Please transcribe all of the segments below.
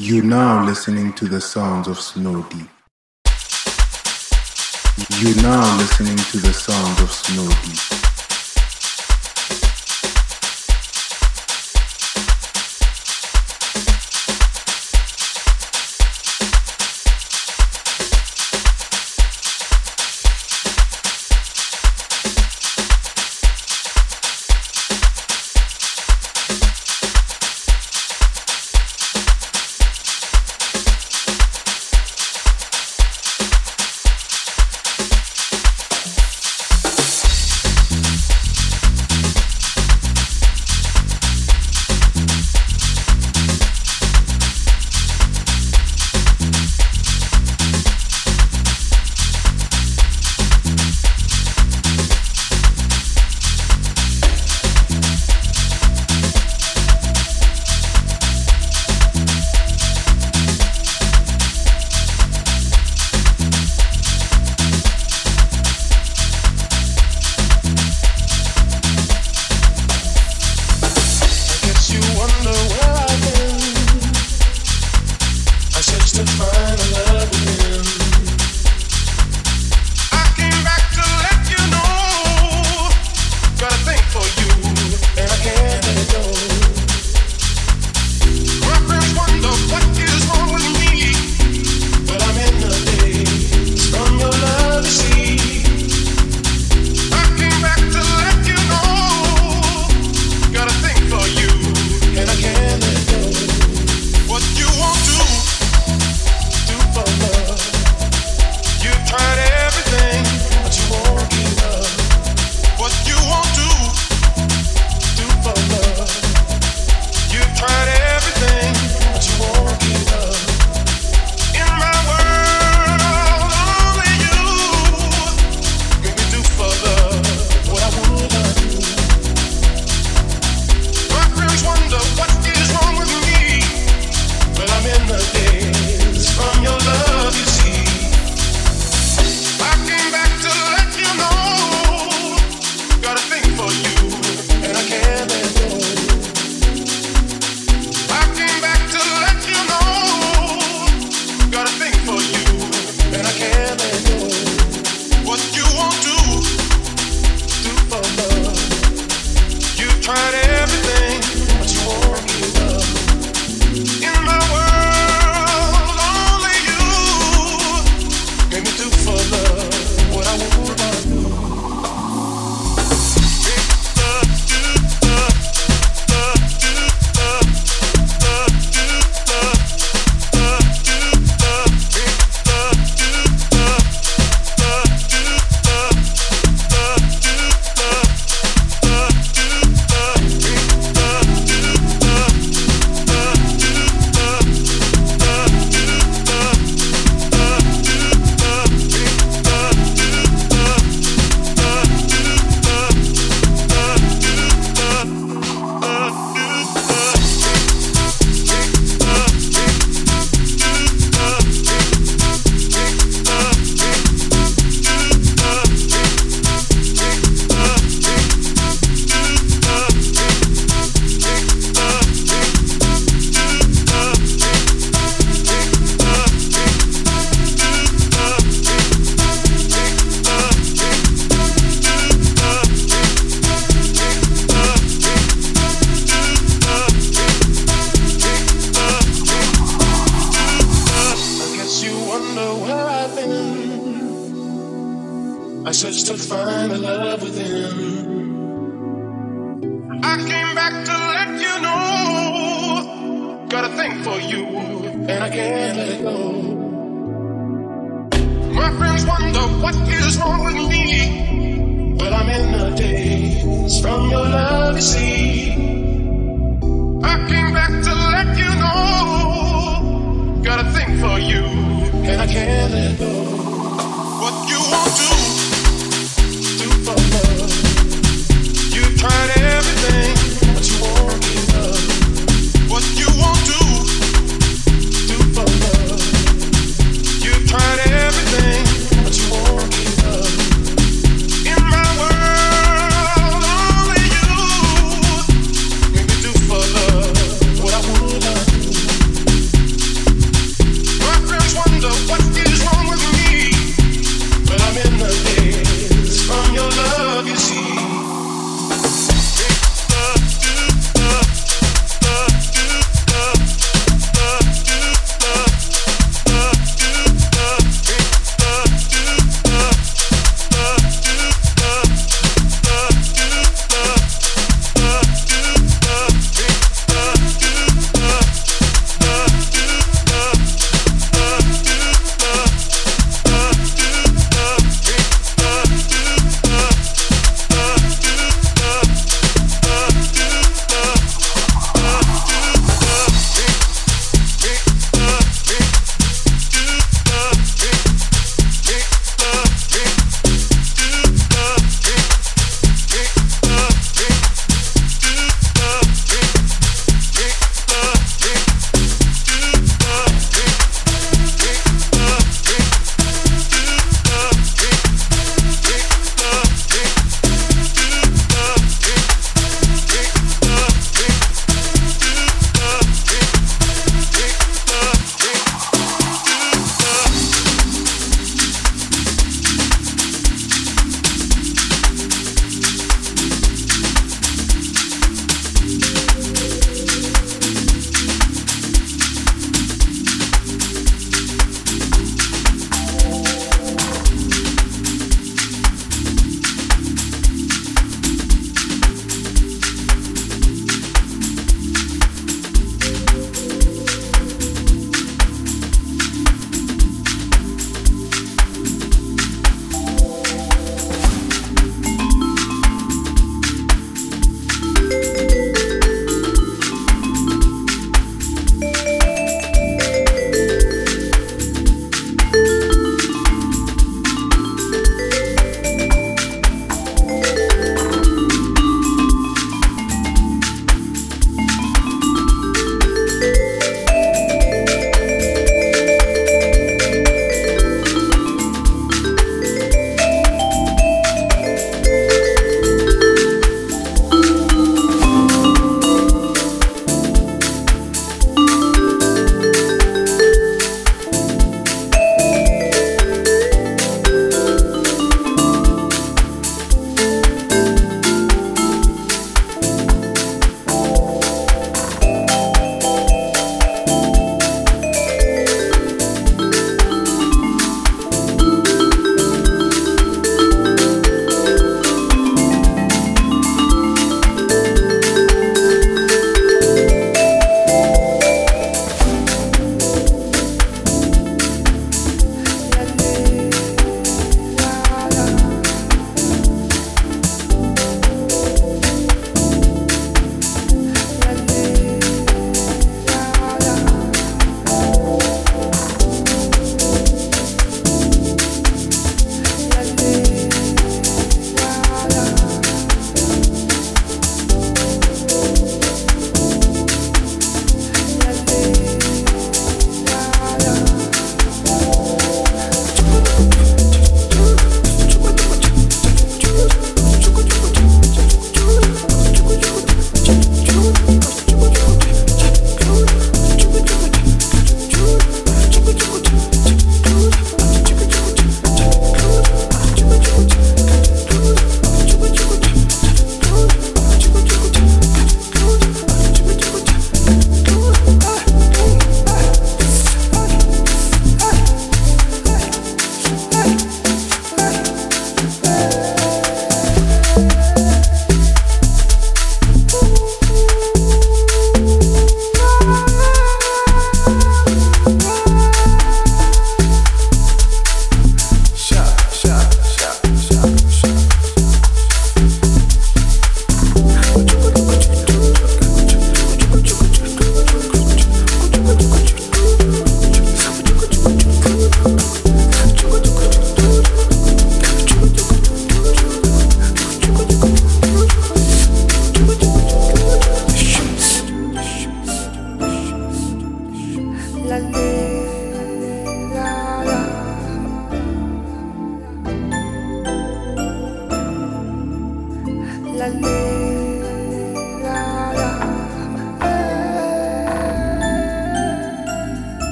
You now listening to the sounds of Snow Deep. You now listening to the sounds of Snow Deep. for you, and I can't let go. What you won't do.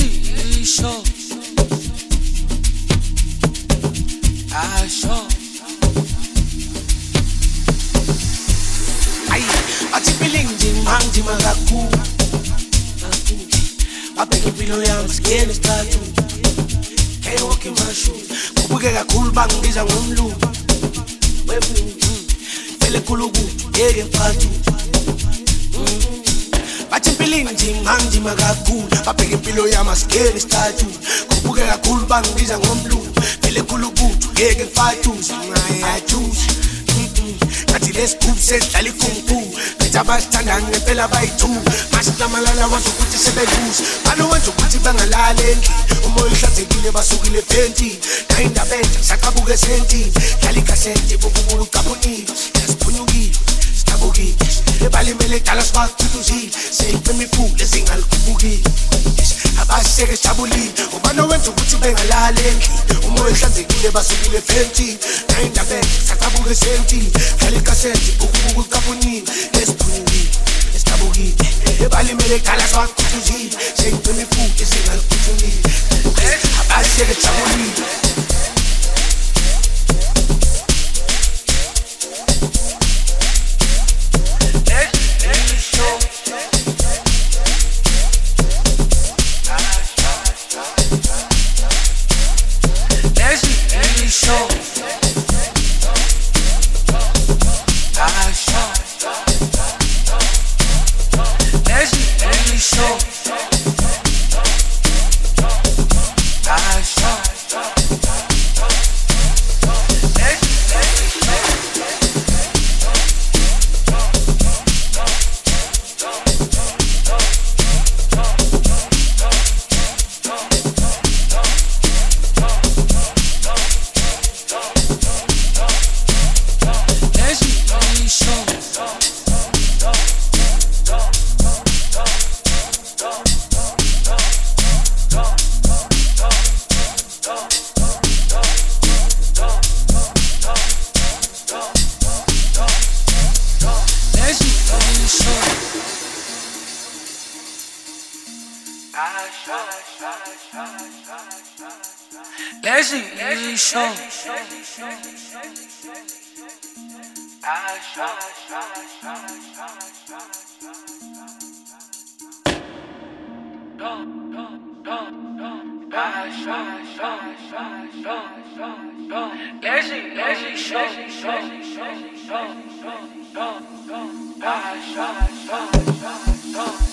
Lixo Achou Aí, a tipilindim, mandim, malacu Apeki pilo yams, kien estatu Kei woki mashu Kubugega kulbang, biza ngumlu Webu, pele kulugu, yege patu bachimpilini manje kakhulu babheka impilo yami asikele isithathu kubukeka kakhulu bangibiza ngomlungu. Phele khulu buthu ngeke ngifatuze ngayathuze ngathi lesigubhu sedlala ikhumkhulu bethi abasithandani ngempela bayithuku masihtamalala wazi ukuthi sebeduze. Balo wenza ukuthi bangalala endlini? Umoya uhlanzekile basukile eventini nayo indaba entsha ngisaqabuka esentini dlala ikhasente bokubuka ucabonile yaziphunyukile meleka boogie. Ebali meleka la smart to do see. Say when me fool, let's sing al boogie. Abasheke shabuli, ubano wethu ukuthi bengalale endlini. Umoya ehlanzekile basukile fenty. Nayinda back, sakabuke senti. Kalika senti, ukubuku kabuni. Let's do it. Estabuli, ebali meleka la smart to do see. Say when me fool, let's sing al boogie. Abasheke shabuli. Zingalikhuphukile abaseke sijabulile Lazy, lazy show. Lazy, lazy show.